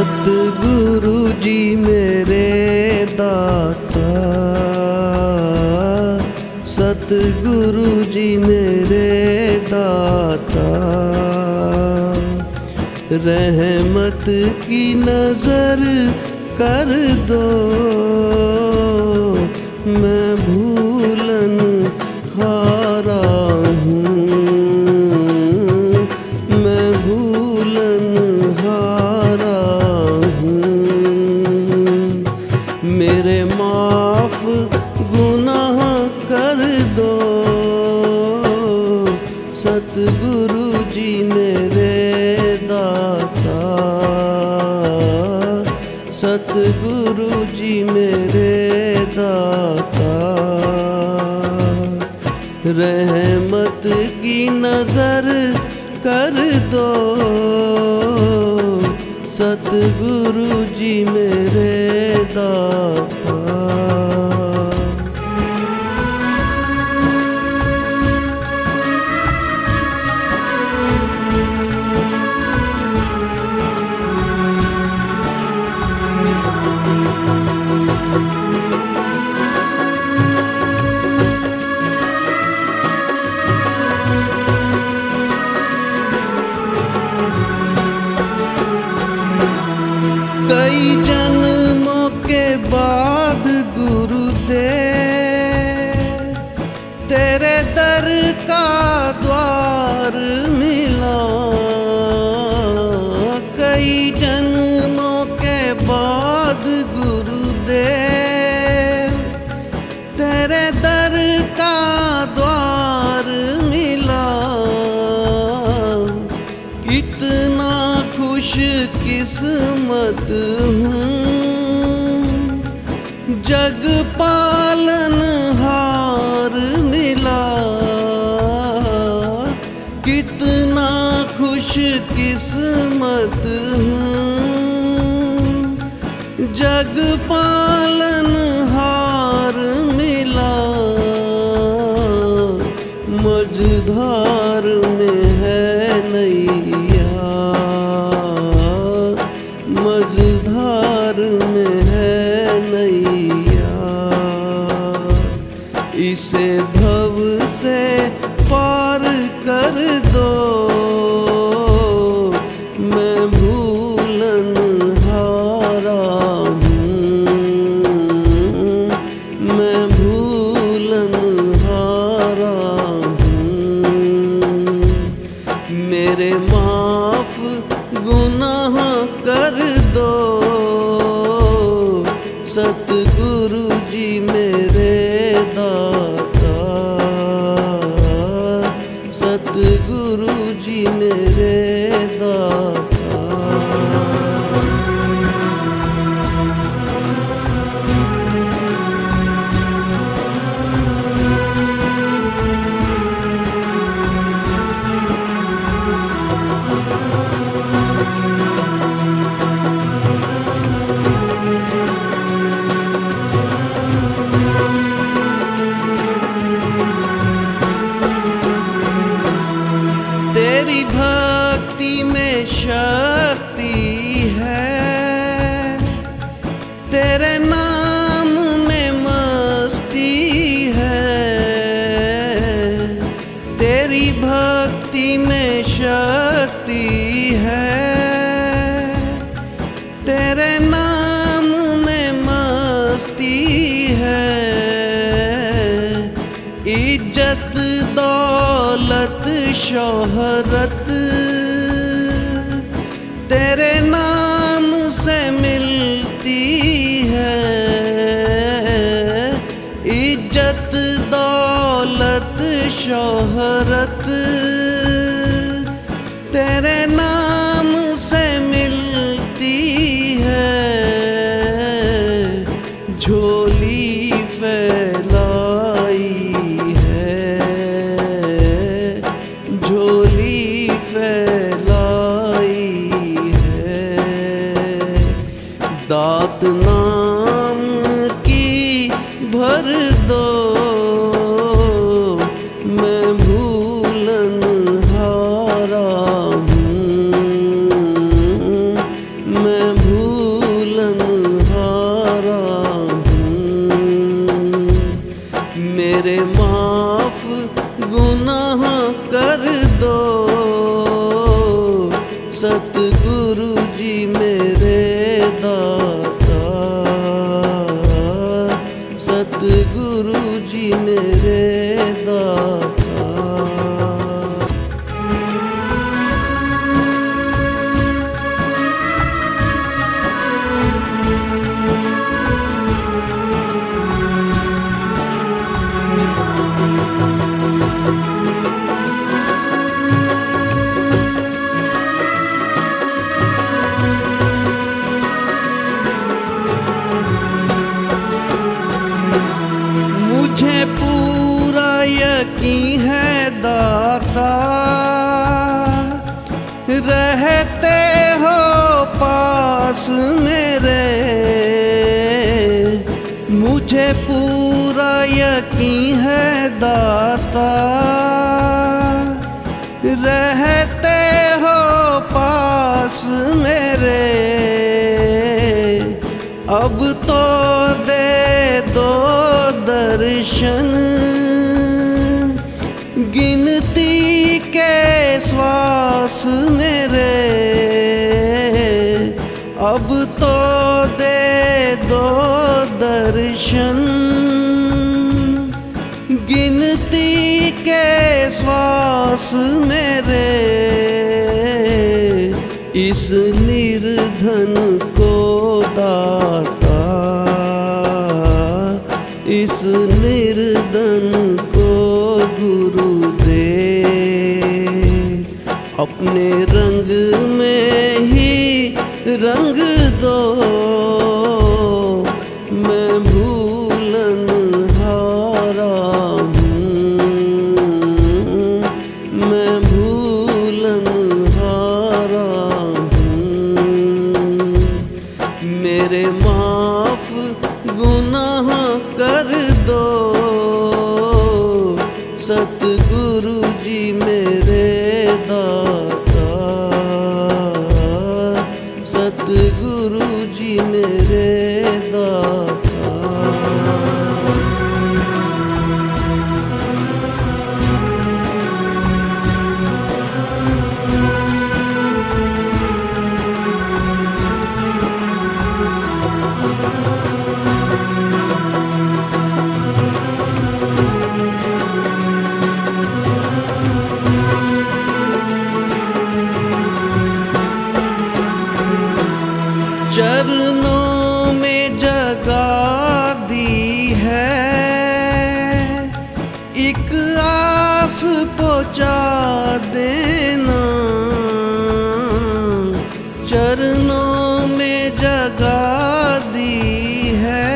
सतगुरु जी मेरे दाता। सतगुरु जी मेरे दाता। रहमत की नज़र कर दो। मैं भूलन हारा हूँ। माफ़ गुनाह कर दो। सतगुरु जी मेरे दाता। सतगुरु जी मेरे दाता। रहमत की नज़र कर दो। सतगुरु जी मेरे दाता। किस्मत हूँ। जग पालन हार मिला। कितना खुश किस्मत हूँ। जग पालन इसे भव से पार कर दो। मैं भूलन हारा हूँ। मैं भूलन हारा हूँ। मेरे माफ़ गुनाह कर दो। शक्ति है। तेरे नाम में मस्ती है। इज़्ज़त, दौलत, शोहरत तेरे नाम से मिलती है। इज़्ज़त, दौलत, शोहरत रहते हो पास मेरे। मुझे पूरा यकीन है दाता। रहते हो पास मेरे। अब तो दे दो दर्शन। गिनती श्वास मेरे। अब तो दे दो दर्शन। गिनती के श्वास मेरे। इस निर्धन अपने रंग में ही रंग दो। मैं भूलन हारा हूँ। मैं भूलन हारा हूँ। मेरे माफ़ गुनाह कर दो। सतगुरु जी मेरे दाता। सतगुरु जी मेरे चरणों में जगा दी है। एक आस पहुँचा देना। चरणों में जगा दी है।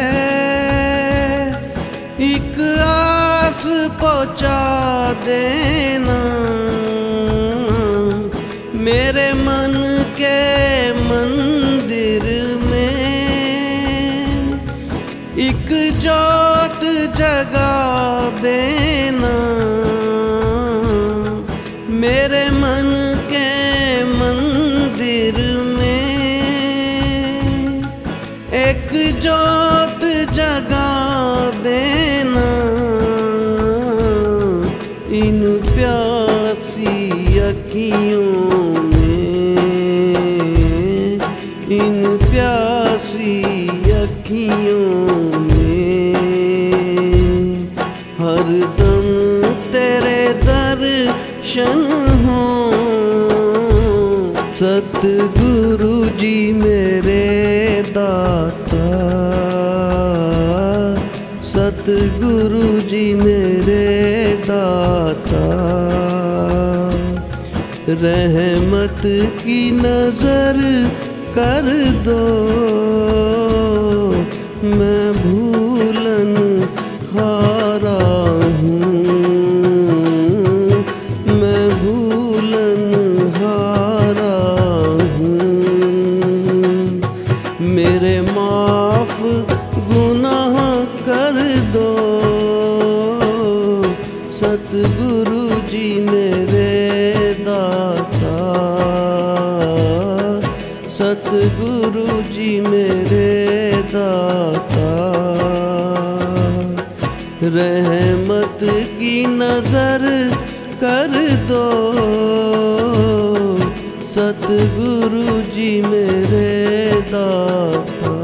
एक आस पहुँचा देना। जगा देना। मेरे मन के मंदिर में एक जोत जगा देना। इन प्यासी अखियों में, इन प्यासी अखियों में। दर्शन हो। सतगुरु जी मेरे दाता। सतगुरु जी मेरे दाता। रहमत की नज़र कर दो। मैं भूलन हारा जी मेरे दाता रहमत की नज़र कर दो। सतगुरु जी मेरे दाता।